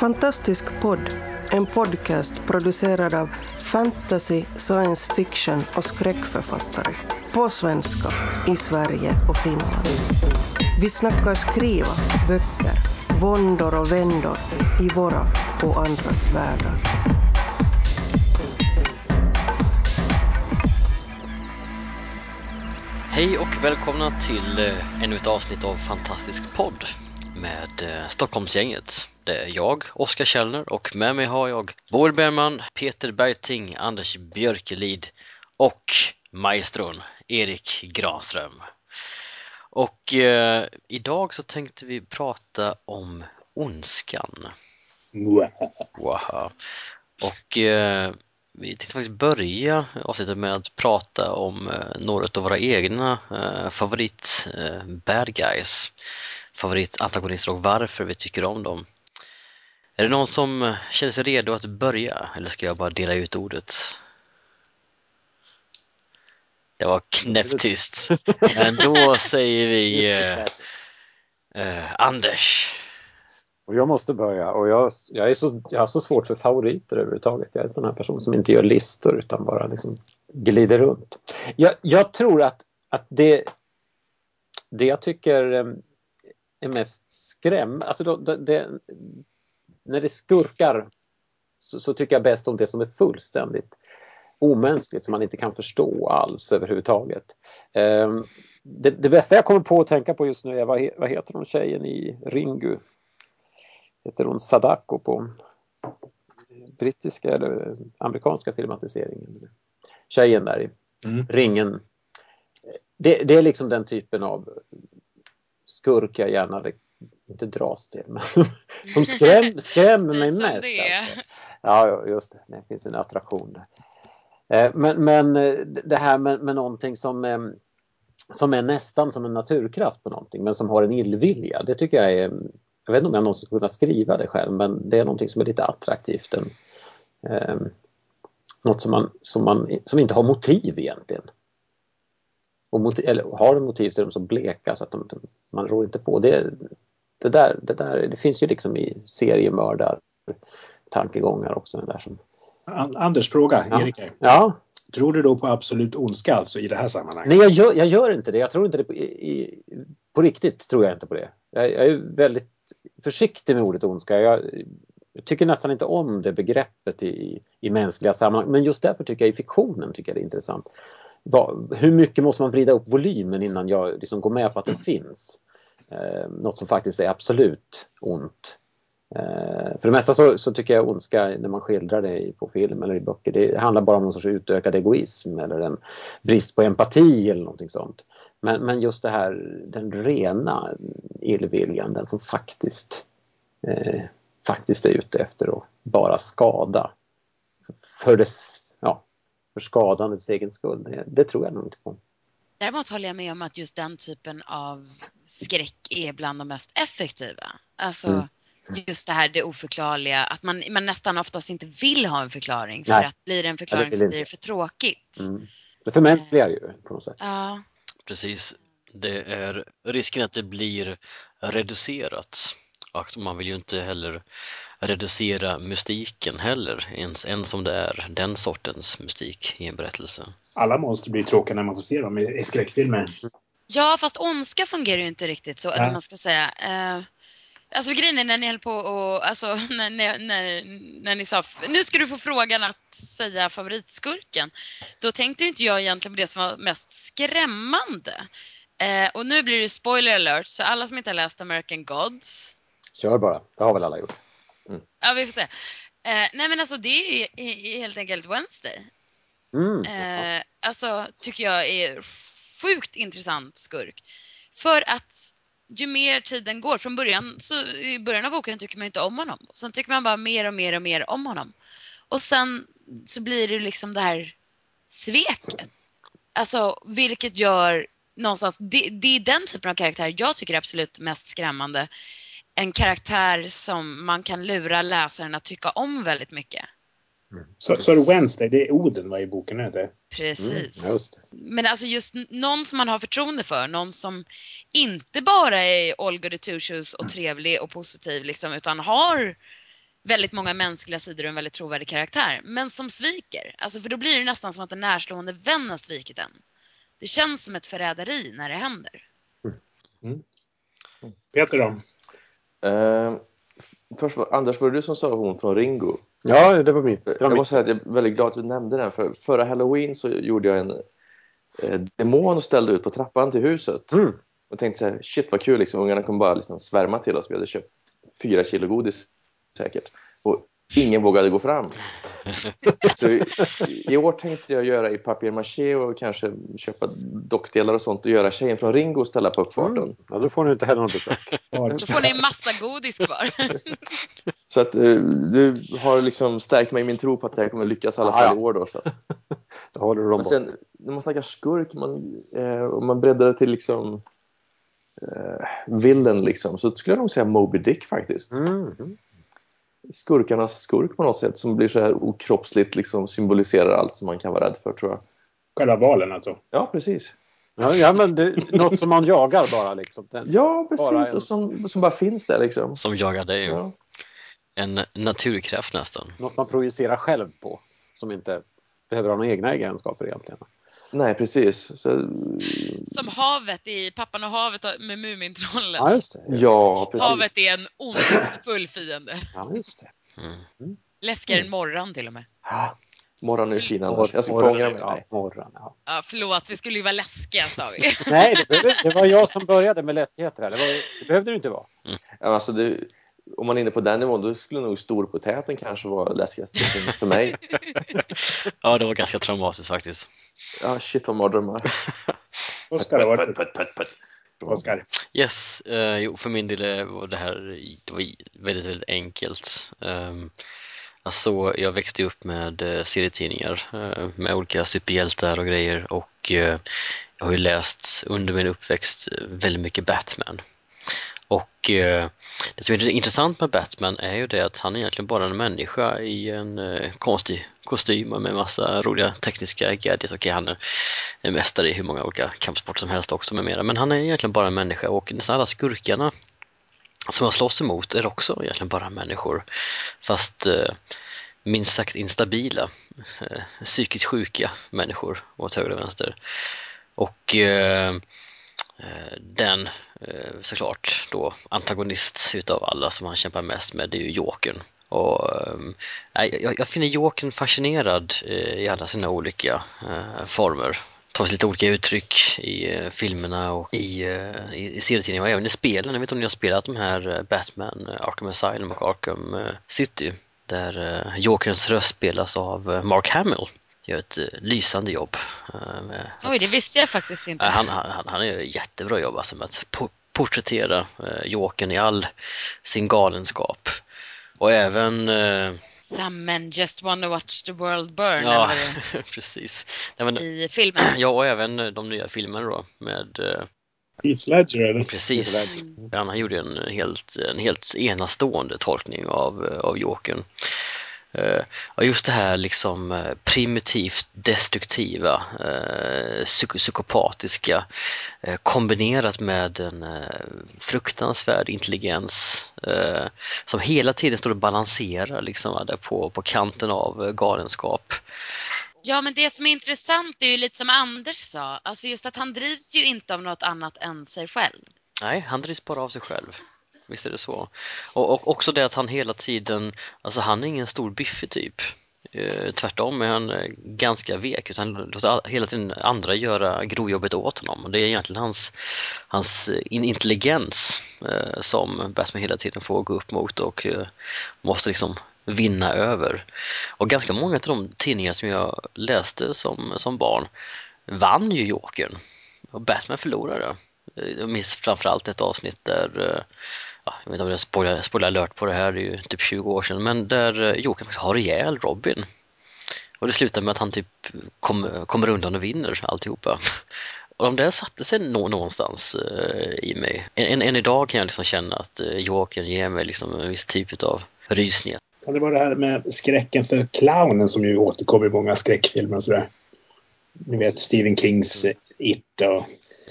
Fantastisk podd, en podcast producerad av fantasy, science fiction och skräckförfattare. På svenska, i Sverige och Finland. Vi snackar skriva, böcker, våndor och vändor i våra och andras världar. Hej och välkomna till eh, ännu ett avsnitt av Fantastisk podd med eh, Stockholmsgänget. Det är jag, Oskar Källner och med mig har jag Boel Bergman, Peter Bergting, Anders Björkelid och maestron Erik Granström. Och eh, idag så tänkte vi prata om ondskan. Wow. Och eh, vi tänkte faktiskt börja avsnittet med att prata om eh, några av våra egna eh, favorit eh, bad guys, favoritantagonister och varför vi tycker om dem. Är det någon som känner sig redo att börja eller ska jag bara dela ut ordet? Det var knäpptyst. Men då säger vi eh, eh, Anders. Och jag måste börja och jag, jag, är så, jag har så svårt för favoriter överhuvudtaget. Jag är en sån här person som inte gör listor utan bara liksom glider runt. Jag, jag tror att, att det, det jag tycker eh, är mest skräm, alltså då, det, det, när det skurkar så, så, tycker jag bäst om det som är fullständigt omänskligt som man inte kan förstå alls överhuvudtaget. Um, det, det, bästa jag kommer på att tänka på just nu är vad, vad heter hon tjejen i Ringu? Heter hon Sadako på brittiska eller amerikanska filmatiseringen? Tjejen där i mm. ringen. Det, det, är liksom den typen av skurk jag gärna inte dras till, men som skräm, skrämmer mig mest. Alltså. Ja, just det. Det finns en attraktion där. Eh, men, men eh, det här med, med någonting som, eh, som är nästan som en naturkraft på någonting men som har en illvilja, det tycker jag är jag vet inte om jag någonsin kunna skriva det själv men det är någonting som är lite attraktivt. En, eh, något som, man, som, man, som inte har motiv egentligen. Och motiv, eller har en motiv så är de så bleka så att de, man rår inte på. Det, det, där, det, där, det finns ju liksom i seriemördar tankegångar också. Den där som, Anders fråga, ja. Erik. Ja. Tror du då på absolut ondska alltså i det här sammanhanget? Nej, jag gör, jag gör inte det. Jag tror inte det på, i, på riktigt tror jag inte på det. Jag, jag, är väldigt försiktig med ordet ondska. Jag, jag tycker nästan inte om det begreppet i, i mänskliga sammanhang. Men just därför tycker jag i fiktionen tycker jag det är intressant. hur mycket måste man vrida upp volymen innan jag liksom går med på att det finns? Eh, något som faktiskt är absolut ont. Eh, för det mesta så, så, tycker jag ondska när man skildrar det på film eller i böcker, det handlar bara om någon sorts utökad egoism eller en brist på empati eller någonting sånt. Men, men just det här, den rena illviljan, den som faktiskt, eh, faktiskt är ute efter att bara skada för, dess, ja, för skadandets egen skull, det, det tror jag nog inte på. Däremot håller jag med om att just den typen av skräck är bland de mest effektiva. Alltså mm. just det här det oförklarliga, att man, man nästan oftast inte vill ha en förklaring för Nej. att blir det en förklaring det så blir det för tråkigt. Mm. Det förmänskligar ju på något sätt. Ja. Precis. Det är risken att det blir reducerat. Och man vill ju inte heller reducera mystiken heller, ens, ens som det är den sortens mystik i en berättelse. Alla monster blir tråkiga när man får se dem i, i skräckfilmer. Ja, fast ondska fungerar ju inte riktigt så, eller man ska säga. Eh, alltså grejen är när ni höll på och, alltså när, när, när, när ni sa, nu ska du få frågan att säga favoritskurken. Då tänkte inte jag egentligen på det som var mest skrämmande. Eh, och nu blir det spoiler alert, så alla som inte har läst American Gods. Kör bara, det har väl alla gjort. Mm. Ja, vi får se. Eh, nej men alltså det är ju helt enkelt Wednesday. Mm. Eh, alltså tycker jag är sjukt intressant skurk. För att ju mer tiden går, från början, så i början av boken tycker man inte om honom. Sen tycker man bara mer och mer och mer om honom. Och sen så blir det liksom det här sveket. Alltså vilket gör någonstans, det, det är den typen av karaktär jag tycker är absolut mest skrämmande. En karaktär som man kan lura läsaren att tycka om väldigt mycket. Mm. Så, så är det Wednesday, det är Oden vad i boken är det? Precis. Mm, Men alltså just någon som man har förtroende för, någon som inte bara är goody two shoes och trevlig och positiv liksom, utan har väldigt många mänskliga sidor och en väldigt trovärdig karaktär. Men som sviker. Alltså för då blir det nästan som att en närstående vän har svikit en. Det känns som ett förräderi när det händer. Peter då? Eh, först var, Anders, var det du som sa hon från Ringo? Ja, det var mitt. Det var Jag mitt. måste säga att jag är väldigt glad att du nämnde den. För förra halloween så gjorde jag en eh, demon och ställde ut på trappan till huset. Mm. Och tänkte så här, shit vad kul, liksom, ungarna kommer bara liksom svärma till oss. Vi hade köpt fyra kilo godis säkert. Och ingen vågade gå fram. så i, i år tänkte jag göra i papier-maché och kanske köpa dockdelar och sånt och göra tjejen från Ringo ställa på uppfarten. Mm. Ja, då får ni inte heller något besök. Så får ni en massa godis kvar. Så att eh, du har liksom stärkt mig i min tro på att det här kommer lyckas i alla fall ja. i år. Då, så. Då håller du dem Men sen när man snackar skurk, man, eh, om man breddar det till liksom eh, villen liksom, så skulle jag nog säga Moby Dick faktiskt. Mm. Skurkarnas skurk på något sätt som blir så här okroppsligt liksom symboliserar allt som man kan vara rädd för tror jag. Själva valen alltså. Ja, precis. Ja, ja, men det, något som man jagar bara liksom. Den, Ja, Bara precis. en- Och som, som bara finns där liksom. Som jagar dig. Ja. En naturkraft nästan. Något man projicerar själv på. Som inte behöver ha några egna egenskaper egentligen. Nej, precis. Så, Som havet i Pappan och havet med Mumintrollen. Ja, just det. ja, precis. Havet är en ondskefull fiende. Ja, just det. Mm. Läskigare än morran till och med. Ja. Morgon är fin annars. Jag ska morgon, fånga mig. Ja, Nej. morgon, ja. Ja, förlåt, vi skulle ju vara läskiga sa vi. Nej, det, behöver, det var jag som började med läskigheter här. Det, var, det behövde det inte vara. Ja, alltså det, om man är inne på den nivån då skulle nog storpotäten kanske vara läskigast för mig. Ja, det var ganska traumatiskt faktiskt. Ja, shit vad mardrömmar. Oskar, vad Putt, putt, putt, putt. Oskar. Yes, eh, jo, för min del var det här det var väldigt, väldigt enkelt. Um, alltså, jag växte upp med eh, serietidningar eh, med olika superhjältar och grejer och jag har ju läst under min uppväxt väldigt mycket Batman. Och eh, det som är intressant med Batman är ju det att han är egentligen bara en människa i en eh, konstig kostym med massa roliga tekniska gadgets. Okej, han är mästare i hur många olika kampsporter som helst också med mera. Men han är egentligen bara en människa och nästan alla skurkarna som han slåss emot är också egentligen bara människor. Fast eh, minst sagt instabila, eh, psykiskt sjuka människor åt höger och vänster. Och eh, eh den Eh, såklart då antagonist utav alla som han kämpar mest med det är ju Jokern. Och, eh, jag, jag finner Jokern fascinerad eh, i alla sina olika eh, former. tar sig lite olika uttryck i filmerna och i, eh, i, i serietidningar och även i spelen. Jag vet inte om ni har spelat de här Batman, Arkham Asylum och Arkham City där Jokerns röst spelas av Mark Hamill. Gör ett eh, lysande jobb. eh, med Oj, det visste jag faktiskt inte. Ja, Han, han, han gör jättebra jobb alltså med att po- porträttera eh, Jokern i all sin galenskap. Och även... Eh, Some men just wanna watch the world burn ja, precis. Nej, men, i filmen. ja, och även eh, de nya filmerna då med... Eh, Heath Ledger eller? precis. Ja, han gjorde en helt, en helt enastående tolkning av, eh, av Jokern. Eh, och just det här liksom eh, primitivt destruktiva, eh, psyko- psykopatiska kombinerat med en fruktansvärd intelligens som hela tiden står och balanserar liksom, där på, på kanten av galenskap. Ja, men det som är intressant är ju lite som Anders sa, alltså just att han drivs ju inte av något annat än sig själv. Nej, han drivs bara av sig själv. Visst är det så. Och, och också det att han hela tiden, alltså han är ingen stor biffig typ. Eh, tvärtom är han eh, ganska vek, utan han låter hela tiden andra göra grovjobbet åt honom. Och det är egentligen hans, hans eh, intelligens eh, som Batman hela tiden får gå upp mot och eh, måste liksom vinna över. Och ganska många av de tidningar som jag läste som, som barn vann ju Jokern. Och Batman förlorade. Eh, jag minns framförallt ett avsnitt där, jag vet inte om jag spoilar, spoilar alert på det här, det är ju typ 20 år sedan, men där eh, Jokern faktiskt har ihjäl Robin. Och det slutar med att han typ kom, kommer undan och vinner alltihopa. Och de där satte sig nå, någonstans eh, i mig. Än, än idag kan jag liksom känna att eh, Jokern ger mig liksom en viss typ av rysningar. Och det var det här med skräcken för clownen som ju återkommer i många skräckfilmer och sådär. Ni vet Stephen Kings eh, It och...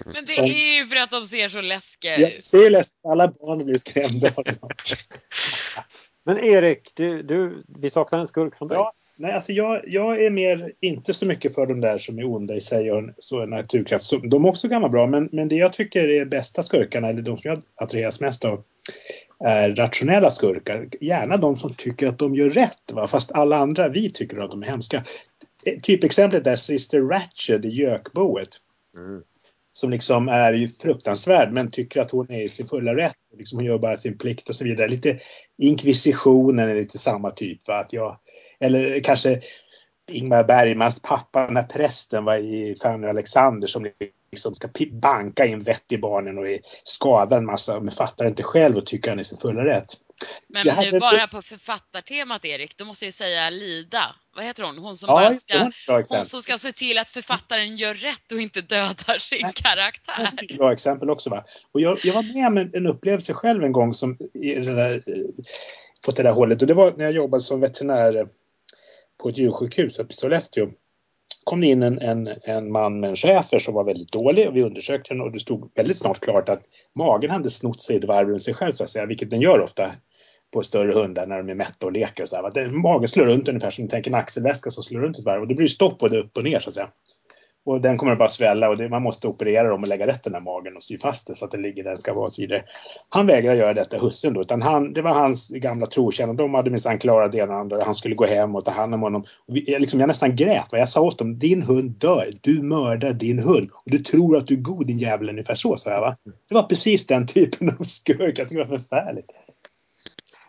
Men det Som- är ju för att de ser så läskiga ut. ser ju läskigt Alla barn blir skrämda av dem. Men Erik, du, du, vi saknar en skurk från dig. Ja, nej, alltså jag, jag är mer inte så mycket för de där som är onda i sig och så naturkraft. Så, de är också gamla bra, men, men det jag tycker är bästa skurkarna, eller de som jag attraheras mest av, är rationella skurkar. Gärna de som tycker att de gör rätt, va? fast alla andra vi tycker att de är hemska. Typexemplet är Sister Ratched i Gökboet. Mm. Som liksom är ju fruktansvärd men tycker att hon är i sin fulla rätt. Liksom hon gör bara sin plikt och så vidare. Lite inkvisitionen är lite samma typ. Va? Att jag, eller kanske Ingmar Bergmans pappa, när prästen var i Fanny Alexander som liksom ska banka in vett i barnen och skada skadar en massa men fattar inte själv och tycker han är i sin fulla rätt. Men Jag nu bara på författartemat Erik, då måste jag ju säga Lida. Vad heter hon? Hon som Ja, bara det, ska Hon som ska se till att författaren gör rätt och inte dödar sin Nej. karaktär. Det är ett bra exempel också. Va? Och jag, jag var med om en, en upplevelse själv en gång som i det där, eh, fått det där hållet. Och det var när jag jobbade som veterinär eh, på ett djursjukhus uppe i Sollefteå kom det in en, en, en man med en schäfer som var väldigt dålig och vi undersökte den och det stod väldigt snart klart att magen hade snott sig ett varv runt sig själv så att säga, vilket den gör ofta på större hundar när de är mätta och leker och så här. Magen slår runt ungefär som du tänker en axelväska som slår runt ett varv och det blir stopp både upp och ner så att säga. Och den kommer att bara svälla och det, man måste operera dem och lägga rätt den här magen och sy fast den så att den ligger där den ska vara och så vidare. Han vägrar göra detta, hussen då, utan han, det var hans gamla trotjänare. De hade minsann klarat det ena och andra. Han skulle gå hem och ta hand om honom. Och vi, jag, liksom, jag nästan grät. Vad jag sa åt dem, din hund dör. Du mördar din hund. Och du tror att du är god din jävel, ungefär så sa jag va. Det var precis den typen av skurk. Jag tycker det var förfärligt.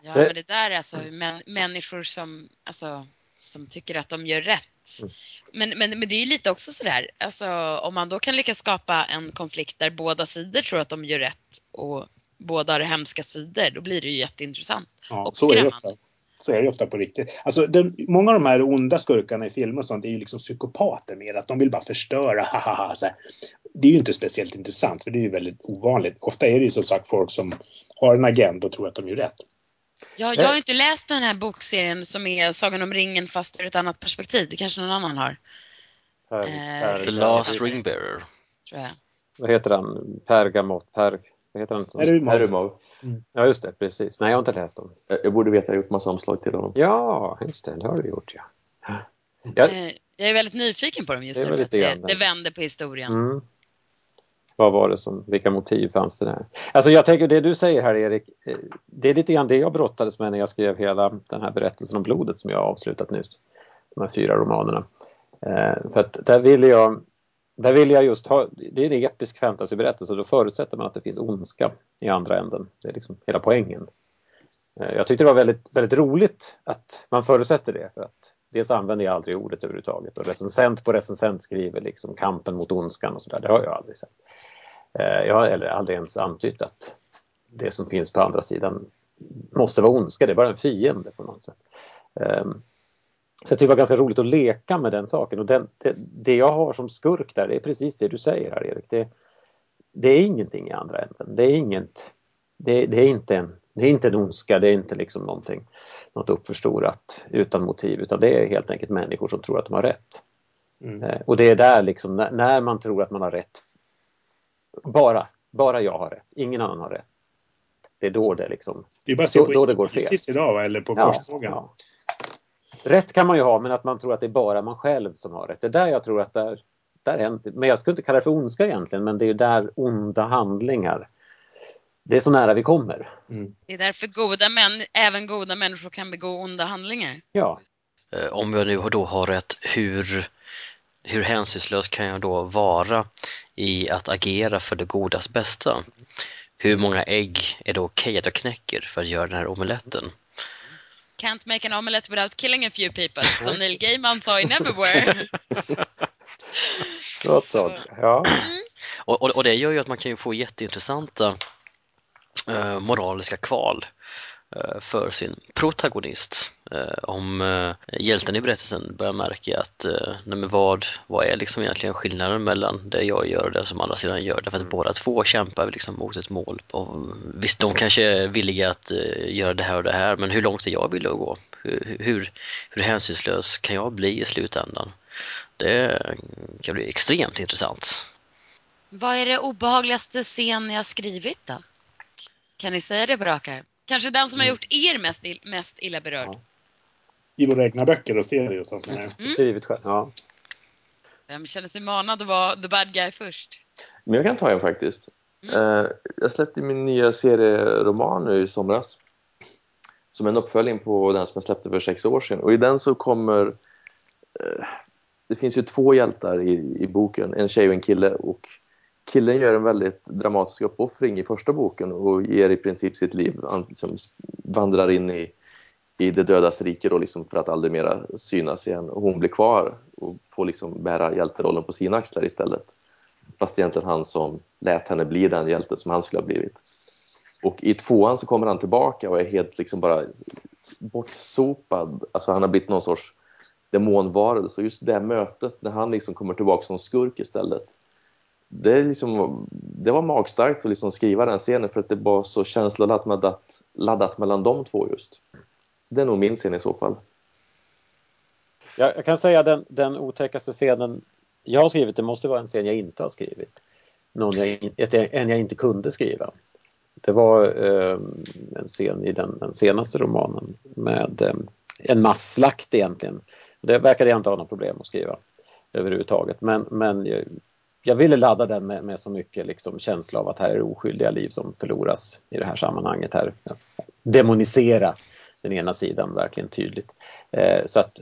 Ja, Det- men det där är alltså män, människor som, alltså, som tycker att de gör rätt. Mm. Men, men, men det är ju lite också sådär, alltså, om man då kan lyckas skapa en konflikt där båda sidor tror att de gör rätt och båda har hemska sidor, då blir det ju jätteintressant. Ja, Och så är det skrämmande. ofta. Så är det ofta på riktigt. Alltså, den, många av de här onda skurkarna i filmer och sånt är ju liksom psykopater mer. Att de vill bara förstöra. hahaha, så här. Det är ju inte speciellt intressant för det är ju väldigt ovanligt. Ofta är det ju som sagt folk som har en agenda och tror att de gör rätt. Jag, jag har inte läst den här bokserien som är Sagan om ringen fast ur ett annat perspektiv. Det kanske någon annan har, Per, Eh, per, The Last Ring Bearer. tror jag. Vad heter han? Pergamot? Per, vad heter han? Det humor? Herumov. Ja, just det. Precis. Nej, jag har inte läst dem. Jag jag borde veta, jag har gjort massa omslag till honom. Ja, just det. Det har du gjort, ja. ja. Eh, Jag är väldigt nyfiken på dem just Det att lite det, det vänder på historien. Mm. Vad var det som, vilka motiv fanns det där? Alltså jag tänker det du säger här Erik, eh, det är lite grann det jag brottades med när jag skrev hela den här berättelsen om blodet som jag avslutat nyss. De här fyra romanerna. Eh, för att där ville jag, där ville jag just ha, det är en episk fantasyberättelse och då förutsätter man att det finns ondska i andra änden. Det är liksom hela poängen. Eh, jag tyckte det var väldigt, väldigt roligt att man förutsätter det för att dels använder jag aldrig ordet överhuvudtaget och recensent på recensent skriver liksom kampen mot ondskan och sådär. Det har jag aldrig sett. Eh, Jag har heller aldrig ens antytt att det som finns på andra sidan måste vara ondska, det är bara en fiende på något sätt. Ehm, Så jag tycker det var ganska roligt att leka med den saken och den, det, det jag har som skurk där det är precis det du säger här Erik. Det, det är ingenting i andra änden. Det är inget, det, det är inte en det är inte en ondska, det är inte liksom någonting, något uppförstorat utan motiv utan det är helt enkelt människor som tror att de har rätt. Mm. Eh, Och det är där liksom, när man tror att man har rätt, bara, bara jag har rätt, ingen annan har rätt. Det är då det liksom, Det är bara att se Då- på då det går fel. precis idag va? eller på ja, Korsfrågan. ja. Rätt kan man ju ha, men att man tror att det är bara man själv som har rätt. Det är där jag tror att där, där händer, men jag skulle inte kalla det för ondska egentligen, men det är där onda handlingar, det är så nära vi kommer. Mm. Det är därför goda män, även goda människor kan begå onda handlingar. Ja, Eh, Om jag nu då har rätt, hur, hur hänsynslös kan jag då vara i att agera för det godas bästa? Hur många ägg är det okej att jag knäcker för att göra den här omeletten? Can't make an omelette without killing a few people, som Neil Gaiman sa i Neverwhere. gott så. Ja. Och, och, och det gör ju att man kan ju få jätteintressanta eh, moraliska kval för sin protagonist. Eh, om eh, hjälten i berättelsen börjar märka att eh, nej men vad, vad är liksom egentligen skillnaden mellan det jag gör och det som andra sidan gör? Därför att båda två kämpar liksom mot ett mål. Och visst, de kanske är villiga att eh, göra det här och det här, men hur långt är jag villig att gå? Hur, hur, hur hänsynslös kan jag bli i slutändan? Det kan bli extremt intressant. Vad är det obehagligaste scen ni har skrivit då? Kan ni säga det på rak arm? Kanske den som har gjort er mest, ill, mest illa berörd. Ja. I våra egna böcker och serier och sånt. Mm. Skrivit själv. Ja. Vem känner sig manad att vara the bad guy först? Men jag kan ta en faktiskt. Mm. Eh, jag släppte min nya serieroman nu i somras. Som en uppföljning på den som jag släppte för sex år sedan. Och i den så kommer... Eh, det finns ju två hjältar i, i boken, en tjej och en kille. Och killen gör en väldigt dramatisk uppoffring i första boken och ger i princip sitt liv. Han liksom vandrar in i, i det dödas rike då liksom för att aldrig mera synas igen. Och hon blir kvar och får liksom bära hjälterollen på sina axlar istället. Fast det är egentligen han som lät henne bli den hjälte som han skulle ha blivit. Och i tvåan så kommer han tillbaka och är helt liksom bara bortsopad. Alltså han har blivit någon sorts demonvarelse. Och just det mötet när han liksom kommer tillbaka som skurk istället. Det, liksom, det var magstarkt att liksom skriva den scenen för att det var så känsloladdat laddat mellan de två just. Det är nog min scen i så fall. Jag, jag kan säga den, den otäckaste scenen jag har skrivit, det måste vara en scen jag inte har skrivit. Någon jag, en jag inte kunde skriva. Det var eh, en scen i den, den senaste romanen med eh, en masslakt egentligen. Det verkade jag inte ha något problem att skriva överhuvudtaget. Men, men eh, jag ville ladda den med, med så mycket liksom känsla av att här är det oskyldiga liv som förloras i det här sammanhanget. Här. Demonisera den ena sidan verkligen tydligt. Eh, så att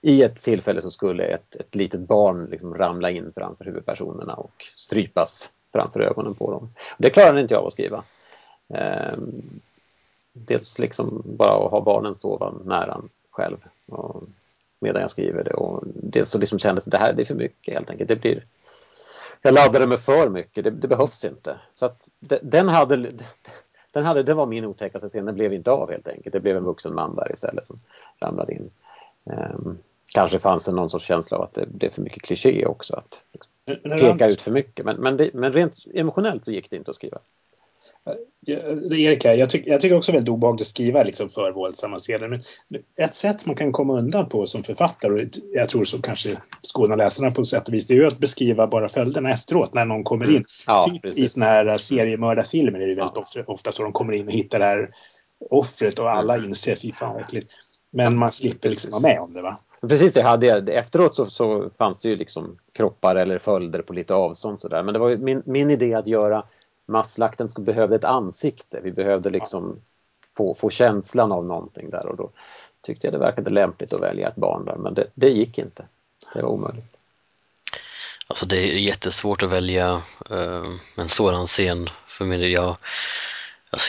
i ett tillfälle så skulle ett, ett litet barn liksom ramla in framför huvudpersonerna och strypas framför ögonen på dem. Det klarade inte jag av att skriva. Eh, dels liksom bara att ha barnen sova nära själv och, medan jag skriver det. Och dels så liksom kändes det här det är för mycket helt enkelt. Det blir, jag laddade med för mycket, det, det behövs inte. Så att de- den hade, den hade, det var min otäckaste scen, den blev inte av helt enkelt. Det blev en vuxen man där istället som ramlade in. Ehm, kanske fanns det någon sorts känsla av att det, det är för mycket kliché också, att peka ut för mycket. Men, men, det, men rent emotionellt så gick det inte att skriva. Ja, Erika, jag, tyck, jag tycker också väldigt obehagligt att skriva liksom för våldsamma scener. Men ett sätt man kan komma undan på som författare, och jag tror som kanske skonar läsarna på sätt och vis, det är ju att beskriva bara följderna efteråt när någon kommer in. Ja, typ I såna här seriemördarfilmer är det väldigt Ja. ofta, ofta så de kommer in och hittar det här offret och alla inser fy fan vad äckligt. Men man slipper liksom vara med om det va? Precis det hade jag. Efteråt så, så fanns det ju liksom kroppar eller följder på lite avstånd sådär. Men det var min, min idé att göra masslakten skulle behövde ett ansikte. Vi behövde liksom få, få känslan av någonting där och då tyckte jag det verkade lämpligt att välja ett barn där. Men det, det gick inte. Det var omöjligt. Alltså det är jättesvårt att välja eh, en sådan scen för min del. Jag, jag,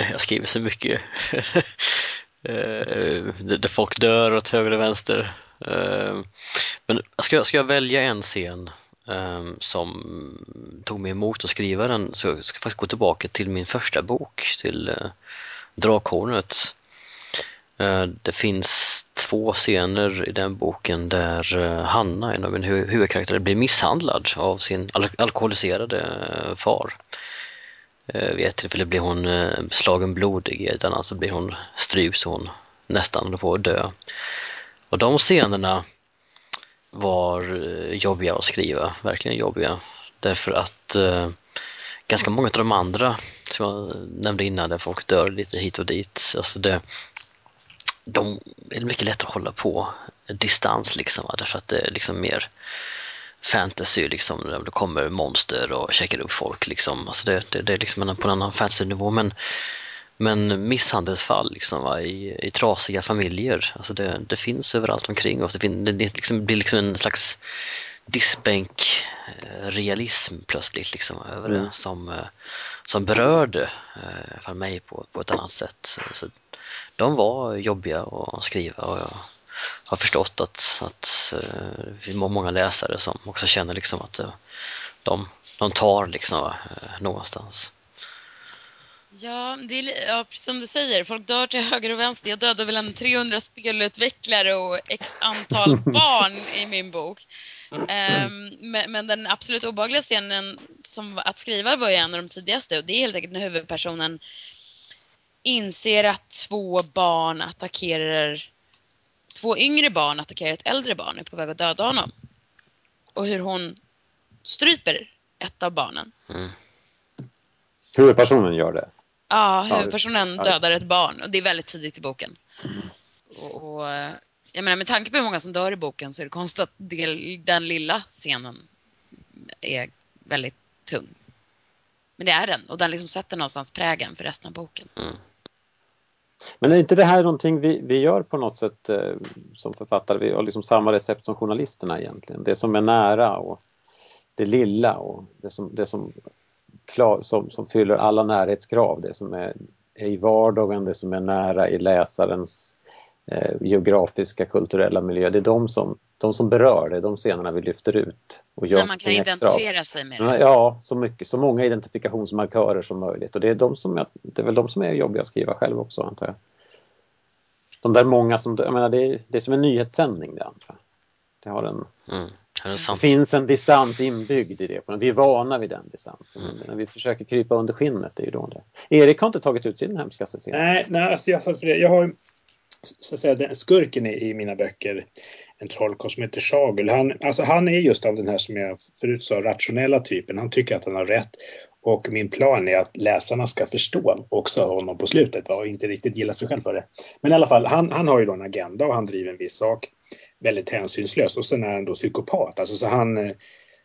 jag skriver så mycket eh, där folk dör åt höger och vänster. Eh, men ska, jag- ska jag välja en scen Ehm, som tog mig emot att skriva den så jag ska faktiskt gå tillbaka till min första bok, till eh, Drakhornet. Ehm, det finns två scener i den boken där eh, Hanna, en av mina huvudkaraktärer, blir misshandlad av sin al- alkoholiserade eh, far. Eh, Vid ett tillfälle blir hon eh, slagen blodig, i ett annat så blir hon strypt så hon nästan håller på att dö. Och de scenerna var eh, jobbiga att skriva, verkligen jobbiga. Därför att eh, ganska många av de andra som jag nämnde innan, där folk dör lite hit och dit, alltså det, de är mycket lättare att hålla på distans liksom, va? därför att det är liksom mer fantasy liksom, där det kommer monster och käkar upp folk liksom. Alltså det, det, det är liksom på en annan fantasy-nivå men, men misshandelsfall liksom, va? I, i trasiga familjer, alltså det, det finns överallt omkring oss. Det, fin, det, det liksom, blir liksom en slags diskbänk-realism plötsligt liksom, över det Mm. som, eh, som berörde eh, fall mig på, på ett annat sätt. Så de var jobbiga att skriva och jag har förstått att, att eh, vi har många läsare som också känner liksom att eh, de, de tar liksom eh, någonstans. Ja, det är, ja, som du säger, folk dör till höger och vänster. Jag dödade väl en 300 spelutvecklare och x antal barn i min bok. Ehm, men, men den absolut obehagliga scenen som att skriva var ju en av de tidigaste och det är helt enkelt när huvudpersonen inser att två barn attackerar två yngre barn attackerar ett äldre barn och är på väg att döda honom. Och hur hon stryper ett av barnen. Mm. Huvudpersonen gör det. Ja, huvudpersonen Ja. dödar ett barn och det är väldigt tidigt i boken. Och, och eh, jag menar med tanke på hur många som dör i boken så är det konstigt att det, den lilla scenen är väldigt tung. Men det är den och den liksom sätter någonstans prägen för resten av boken. Men är inte det här någonting vi, vi gör på något sätt eh, som författare? Vi har liksom samma recept som journalisterna egentligen. Det som är nära och det lilla och det som, det som, klar, som, som fyller alla närhetskrav. Det som är, är i vardagen, det som är nära i läsarens eh, geografiska, kulturella miljö. Det är de som, de som berör, det är de scenerna vi lyfter ut och gör Där man kan någonting extra av. identifiera sig med det. Ja, så mycket, så många identifikationsmarkörer som möjligt. Och det är, de som jag, det är väl de som är jobbiga att skriva själv också, antar jag. De där många som, jag menar, det är, det är som en nyhetssändning det andra. Det, har en, Mm. Ja, det finns en distans inbyggd i det. Vi är vana vid den distansen. Men när vi försöker krypa under skinnet, det är ju då det. Erik har inte tagit ut sin hemskaste scen. Nej, nej alltså jag, satt för det. jag har så att säga, den, skurken i, i mina böcker, en trollkarl som heter Shagul. Han, alltså han är just av den här som jag förut sa, rationella typen. Han tycker att han har rätt. Och min plan är att läsarna ska förstå också honom på slutet va? och inte riktigt gilla sig själv för det. Men i alla fall, han, han har ju då en agenda och han driver en viss sak väldigt hänsynslöst. Och sen är han då psykopat. Alltså, så han, eh,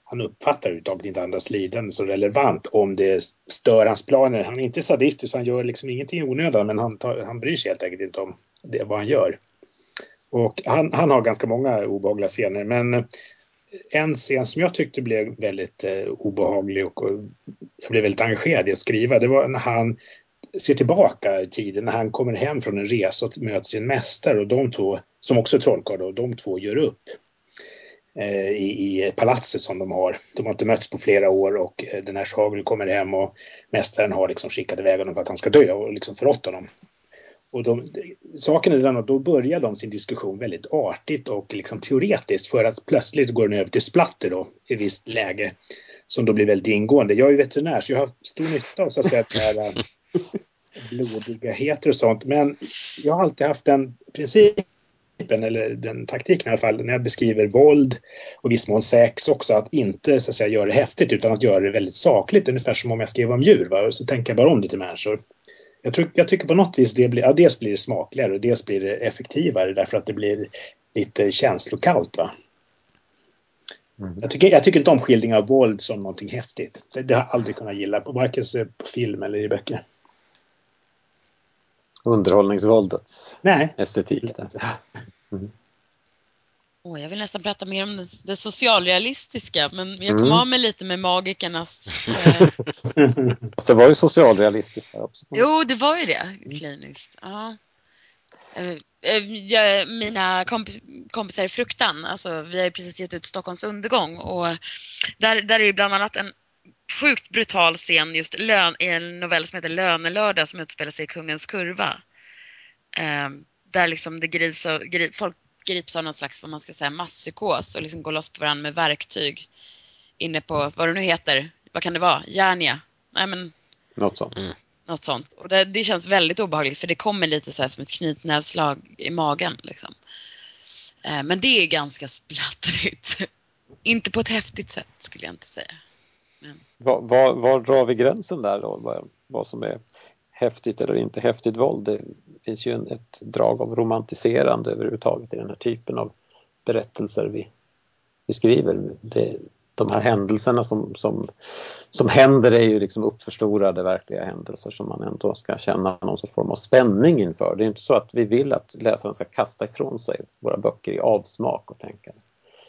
han uppfattar överhuvudtaget inte andras lidande så relevant om det stör hans planer. Han är inte sadistisk, han gör liksom ingenting i onödan men han, tar, han bryr sig helt enkelt inte om det, vad han gör. Och han, han har ganska många obehagliga scener men en scen som jag tyckte blev väldigt eh, obehaglig och, och jag blev väldigt engagerad i att skriva det var när han ser tillbaka i tiden när han kommer hem från en resa och möter sin mästare och de två, som också är trollkarl då, de två gör upp eh, i, i palatset som de har. De har inte mötts på flera år och eh, den här Schagel kommer hem och mästaren har liksom skickat iväg honom för att han ska dö och liksom förrått honom. Och de, saken är den att då börjar de sin diskussion väldigt artigt och liksom teoretiskt för att plötsligt går den över till splatter då i visst läge som då blir väldigt ingående. Jag är ju veterinär så jag har haft stor nytta av så att säga det här eh, blodigheter och sånt. Men jag har alltid haft den principen, eller den taktiken i alla fall, när jag beskriver våld och viss mån sex också, att inte så att säga göra det häftigt utan att göra det väldigt sakligt, ungefär som om jag skrev om djur. Va? Och så tänker jag bara om det till människor. Jag, tror, jag tycker på något vis det blir, ja, dels blir det smakligare och dels blir det effektivare därför att det blir lite känslokallt. Va? Mm. Jag, tycker, jag tycker inte om skildringar av våld som någonting häftigt. Det, det har jag aldrig kunnat gilla, varken på film eller i böcker. Underhållningsvåldets Nej. estetik. Där. Åh, jag vill nästan prata mer om det socialrealistiska, men jag kom Mm. av mig lite med magikernas... Eh... Fast det var ju socialrealistiskt där också. jo, det var ju det, kliniskt. Ja. Eh, eh, jag, mina komp kompisar i Fruktan, alltså, vi har ju precis gett ut Stockholms undergång och där, där är det bland annat en sjukt brutal scen just lön, i en novell som heter Lönelördag som utspelar sig i Kungens kurva. Eh, där liksom det grips av, folk grips av någon slags vad man ska säga, masspsykos och liksom går loss på varandra med verktyg inne på, vad det nu heter, vad kan det vara, Järnia? Nej men Något sånt. något sånt. Och det, det känns väldigt obehagligt för det kommer lite så här som ett knytnävslag i magen. Liksom. Eh, men det är ganska splattrigt. inte på ett häftigt sätt skulle jag inte säga. Var, var, var drar vi gränsen där då? Vad, vad som är häftigt eller inte häftigt våld? Det finns ju en, ett drag av romantiserande överhuvudtaget i den här typen av berättelser vi, vi skriver. Det, de här händelserna som, som, som händer är ju liksom uppförstorade verkliga händelser som man ändå ska känna någon sorts form av spänning inför. Det är inte så att vi vill att läsaren ska kasta ifrån sig våra böcker i avsmak och tänka.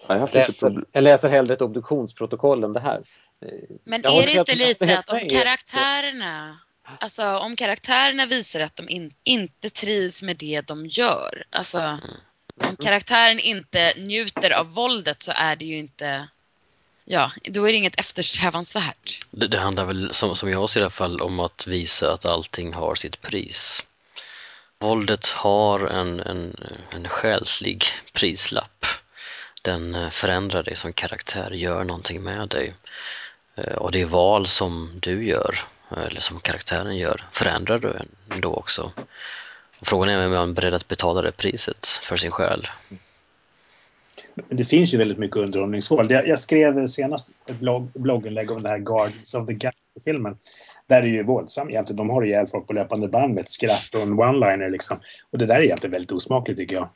Ja, Jag Läser, jag läser hellre ett obduktionsprotokoll än det här. Men Jag är det inte lite att om er. karaktärerna Alltså om karaktärerna visar att de in, inte trivs med det de gör. Alltså om karaktären inte njuter av våldet så är det ju inte Ja, då är det inget eftersträvansvärt. Det, det handlar väl, som, som jag ser i alla fall, om att visa att allting har sitt pris. Våldet har en, en, en själslig prislapp. Den eh, förändrar dig som karaktär, gör någonting med dig. Eh, Och det val som du gör, eller som karaktären gör, förändrar du då också. Och frågan är om man är beredd att betala det priset för sin själ. Men det finns ju väldigt mycket underhållningsvåld. Jag, jag skrev senast ett blogg, blogginlägg om den här Guardians of the Galaxy-filmen. Där är det ju våldsamt egentligen. De har ihjäl folk på löpande band med ett skratt och en one-liner liksom. Och det där är egentligen väldigt osmakligt tycker jag.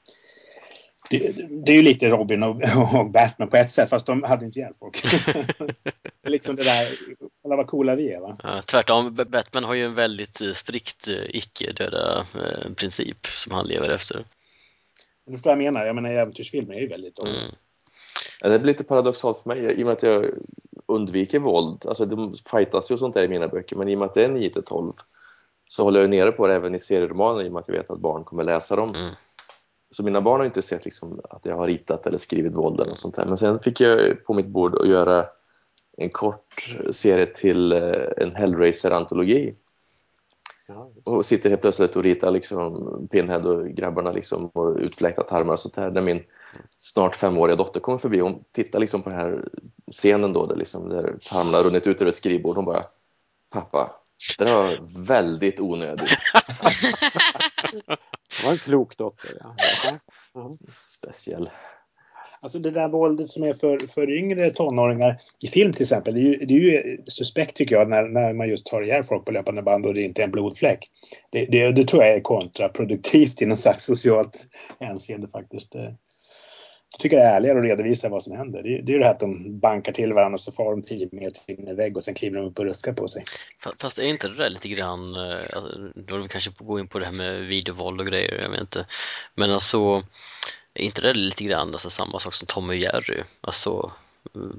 Det, det är ju lite Robin och, och, Batman på ett sätt, fast de hade inte ihjäl folk. liksom det där, alla vad coola vi är va? Ja, tvärtom, Batman har ju en väldigt eh, strikt eh, icke-döda eh, princip som han lever efter. Du förstår vad jag menar? Jag menar äventyrsfilmer är ju väldigt mm. ja, Det blir lite paradoxalt för mig i och med att jag undviker våld. Alltså de fightas ju och sånt där i mina böcker, men i och med att det är 9 12 så håller jag nere på det även i serieromaner i och med att jag vet att barn kommer läsa dem. Mm. Så mina barn har inte sett liksom att jag har ritat eller skrivit våld eller sånt där. Men sen fick jag på mitt bord att göra en kort serie till eh, en Hellraiser-antologi. Ja. Och sitter helt plötsligt och ritar liksom Pinhead och grabbarna liksom och utfläkta tarmar och sånt där. Där min snart femåriga dotter kommer förbi och hon tittar liksom på den här scenen då där, liksom, där tarmarna runnit ut över ett skrivbord. Hon bara Pappa, det var väldigt onödigt. det var en klok dotter. Ja. Speciell. Alltså det där våldet som är för, för yngre tonåringar i film till exempel, det är ju, det är ju suspekt tycker jag när, när man just tar ihjäl folk på löpande band och det inte är en blodfläck. Det, det, det tror jag är kontraproduktivt i något slags socialt hänseende faktiskt. Eh, jag tycker det är ärligare att redovisa vad som händer. Det, det är ju det här att de bankar till varandra och så far de tio meter in i en vägg och sen kliver de upp och ruskar på sig. Fast, fast är inte det där lite grann, eh, alltså, då vi kanske gå in på det här med videovåld och grejer, jag vet inte. Men alltså, är inte det lite grann alltså, samma sak som Tom och Jerry? Alltså,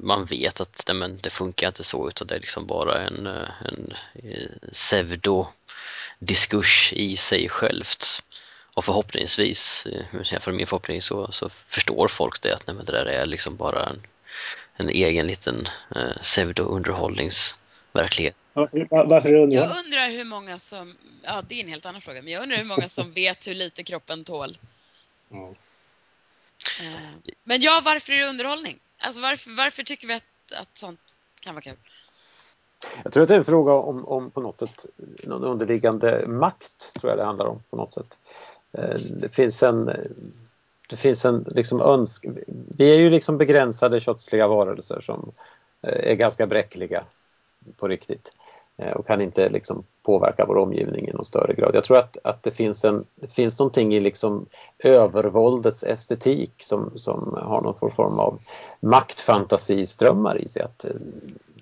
man vet att nej, men, det funkar inte så utan det är liksom bara en, eh, en, en eh, pseudo-diskurs i sig självt. Och förhoppningsvis, eh, för min förhoppning så, så förstår folk det att nej, men det där är liksom bara en, en egen liten eh, pseudo-underhållningsverklighet. Varför det Jag undrar hur många som, ja det är en helt annan fråga, men jag undrar hur många som vet hur lite kroppen tål. Mm. Eh. Men ja, varför är det underhållning? Alltså varför, varför tycker vi att, att sånt kan vara kul? Jag tror att det är en fråga om, om på något sätt någon underliggande makt, tror jag det handlar om på något sätt. Eh, det finns en det finns en liksom önsk... Vi är ju liksom begränsade kötsliga varelser som eh, är ganska bräckliga på riktigt Eh, och kan inte liksom påverka vår omgivning i någon större grad. Jag tror att, att det, finns en, det finns någonting i liksom övervåldets estetik som, som har någon form av maktfantasiströmmar i sig. Att eh,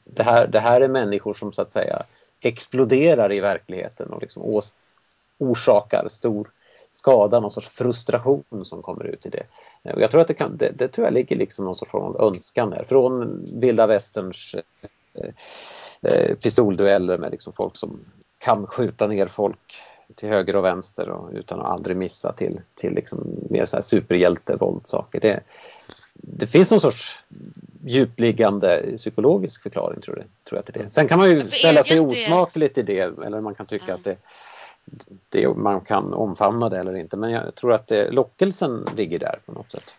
det, här, det här är människor som så att säga exploderar i verkligheten och liksom orsakar stor skada, någon sorts frustration som kommer ut i det. Eh, och jag tror att det, kan, det, det tror jag ligger liksom någon sorts form av önskan här. Från vilda västerns eh, eh, pistoldueller med liksom folk som kan skjuta ner folk till höger och vänster och, utan att aldrig missa till, till liksom mer så här superhjältevåldsaker. Det, det finns någon sorts djupliggande psykologisk förklaring tror jag, tror jag till det. Sen kan man ju ställa sig osmakligt i det eller man kan tycka mm. att det det, man kan omfamna det eller inte. Men jag tror att det, lockelsen ligger där på något sätt.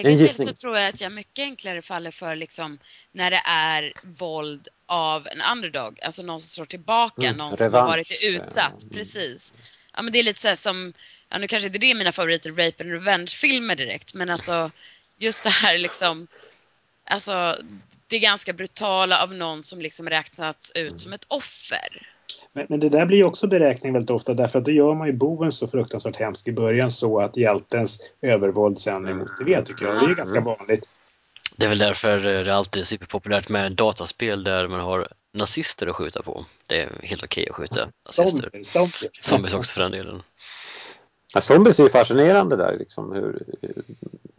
För egen del så tror jag att jag mycket enklare faller för liksom när det är våld av en underdog, alltså någon som slår tillbaka, mm, någon revansch. som har varit utsatt. Mm. Precis. Ja, men det är lite så här som, ja, nu kanske inte det är mina favoriter, rape and revenge-filmer direkt, men alltså just det här liksom, alltså det är ganska brutala av någon som liksom räknats ut mm. som ett offer. Men, men, det där blir ju också beräkning väldigt ofta därför att det gör man ju boven så fruktansvärt hemsk i början så att hjältens övervåld sen är motiverat tycker jag. Det är ganska vanligt. Det är väl därför det alltid är superpopulärt med dataspel där man har nazister att skjuta på. Det är helt okej att skjuta nazister. Zombies, zombies. zombies också för den delen. Ja, zombies är ju fascinerande där. Liksom, hur,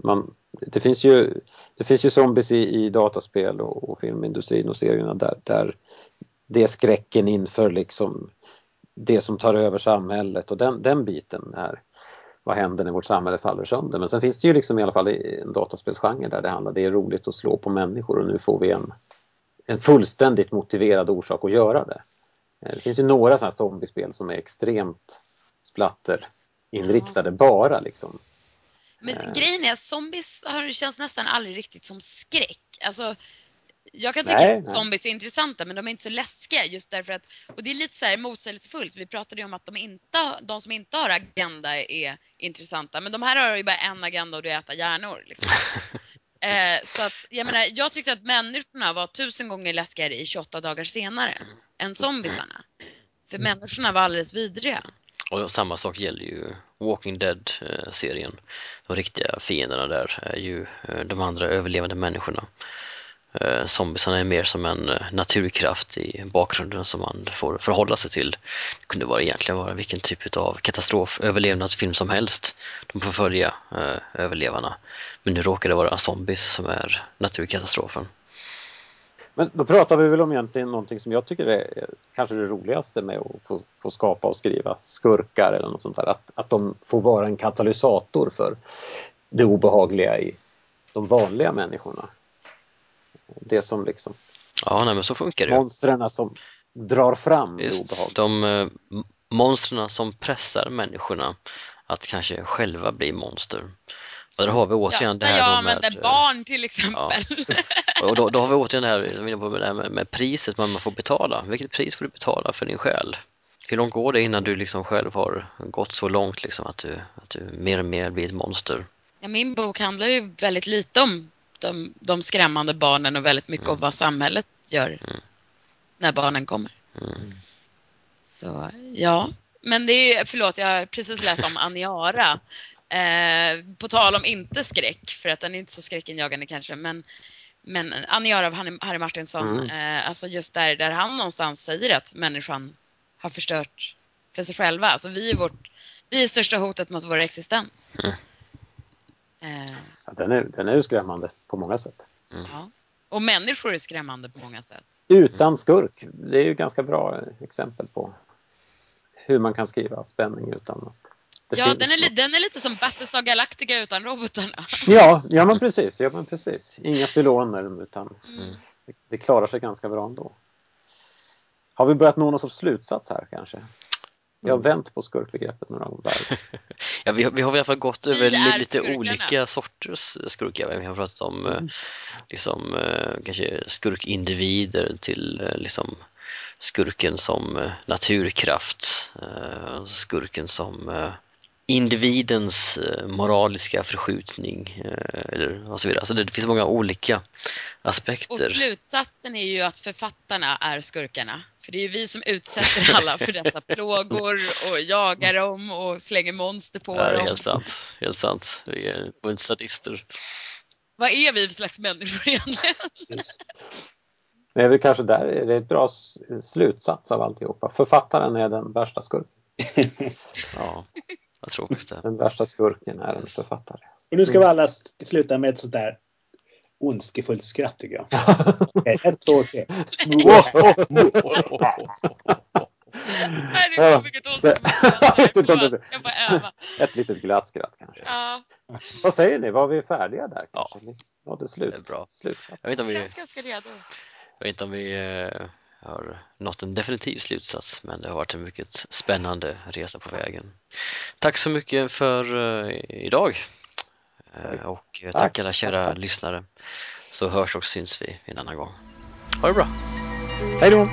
man, det, finns ju, det finns ju zombies i, i dataspel och, och filmindustrin och serierna där, där det är skräcken inför liksom det som tar över samhället och den, den biten är vad händer när vårt samhälle faller sönder. Men sen finns det ju liksom i alla fall en dataspelsgenre där det handlar, det är roligt att slå på människor och nu får vi en, en fullständigt motiverad orsak att göra det. Det finns ju några sådana här zombiespel som är extremt splatterinriktade ja. bara liksom. Men grejen är, zombies har, känns nästan aldrig riktigt som skräck. Alltså, jag kan tycka nej, att zombies är intressanta men de är inte så läskiga just därför att, och det är lite så här motsägelsefullt, vi pratade ju om att de, inte, de som inte har agenda är intressanta men de här har ju bara en agenda och det är att äta hjärnor. Liksom. Eh, så att, jag menar, jag tyckte att människorna var tusen gånger läskigare i 28 dagar senare än zombisarna. För människorna var alldeles vidriga. Och samma sak gäller ju Walking Dead-serien. De riktiga fienderna där är ju eh, de andra överlevande människorna. Eh, Zombiesarna är mer som en eh, naturkraft i bakgrunden som man får förhålla sig till. Det kunde vara egentligen vara vilken typ av katastroföverlevnadsfilm som helst. De får följa eh, överlevarna. Men nu råkar det vara zombies som är naturkatastrofen. Men då pratar vi väl om egentligen någonting som jag tycker är eh, kanske det roligaste med att få, få skapa och skriva skurkar eller något sånt där. Att, att de får vara en katalysator för det obehagliga i de vanliga människorna. Det som liksom Ja, nej, men så funkar det monstren som drar fram det Just, de eh, monstren som pressar människorna att kanske själva bli monster. Och där har vi återigen det när här jag använder med, eh, barn till exempel. Och då, då har vi återigen det här, på det här med, med priset man får betala. Vilket pris får du betala för din själ? Hur långt går det innan du liksom själv har gått så långt liksom att du, att du mer och mer blir ett monster? Ja, min bok handlar ju väldigt lite om de, de skrämmande barnen och väldigt mycket om vad samhället gör när barnen kommer. Mm. Så ja, men det är förlåt, jag har precis läst om Aniara. Eh, på tal om inte skräck, för att den är inte så skräckinjagande kanske, men, men Aniara av Harry Martinsson, Mm. eh, alltså just där, där han någonstans säger att människan har förstört för sig själva. Alltså vi är vårt, vi är största hotet mot vår existens. Mm. Eh, Ja, den, är, den är ju skrämmande på många sätt. ja. Och människor är skrämmande på många sätt. Utan skurk, det är ju ganska bra exempel på hur man kan skriva spänning utan att det Ja, finns den är, något. den är lite som Battlestar Galactica utan robotarna. Ja, ja men precis. Ja, men precis. Inga cyloner utan Mm. det, det klarar sig ganska bra ändå. Har vi börjat nå någon sorts slutsats här kanske? Jag har vänt på skurkbegreppet några gånger. Ja, vi, har- vi har i alla fall gått över lite skurkarna. olika sorters skurkar. Vi har pratat om eh, liksom, eh, kanske skurkindivider till eh, liksom, skurken som naturkraft, skurken som individens eh, moraliska förskjutning eh, eller och så vidare. Alltså det, det finns många olika Och aspekter. slutsatsen är ju att författarna är skurkarna. För det är ju vi som utsätter alla för dessa plågor och jagar dem och slänger monster på Ja, det är dem. helt sant. Helt sant. Vi är bunt sadister. Vad är vi för slags människor egentligen? Det är väl kanske där är det ett bra slutsats av alltihopa. Författaren är den värsta skurken. Ja, jag faktiskt det. Den värsta skurken är en författare. Och nu ska vi alla s- sluta med ett sånt där ondskefullt skratt tycker jag. Okej, ett, två, tre. Herregud, vilket det- Jag Jag öva. Ett litet glatt skratt kanske. Ja, Vad säger ni? Var vi färdiga där? Ja. Kanske? Vi nådde slut. Det är bra. Slutsats. Jag vet inte om vi, känns ganska redo. jag vet inte om vi eh, har nått en definitiv slutsats, men det har varit en mycket spännande resa på vägen. Tack så mycket för eh, idag. Eh, och tack alla kära lyssnare. Så hörs och syns vi en annan gång. Ha det bra! Hej då!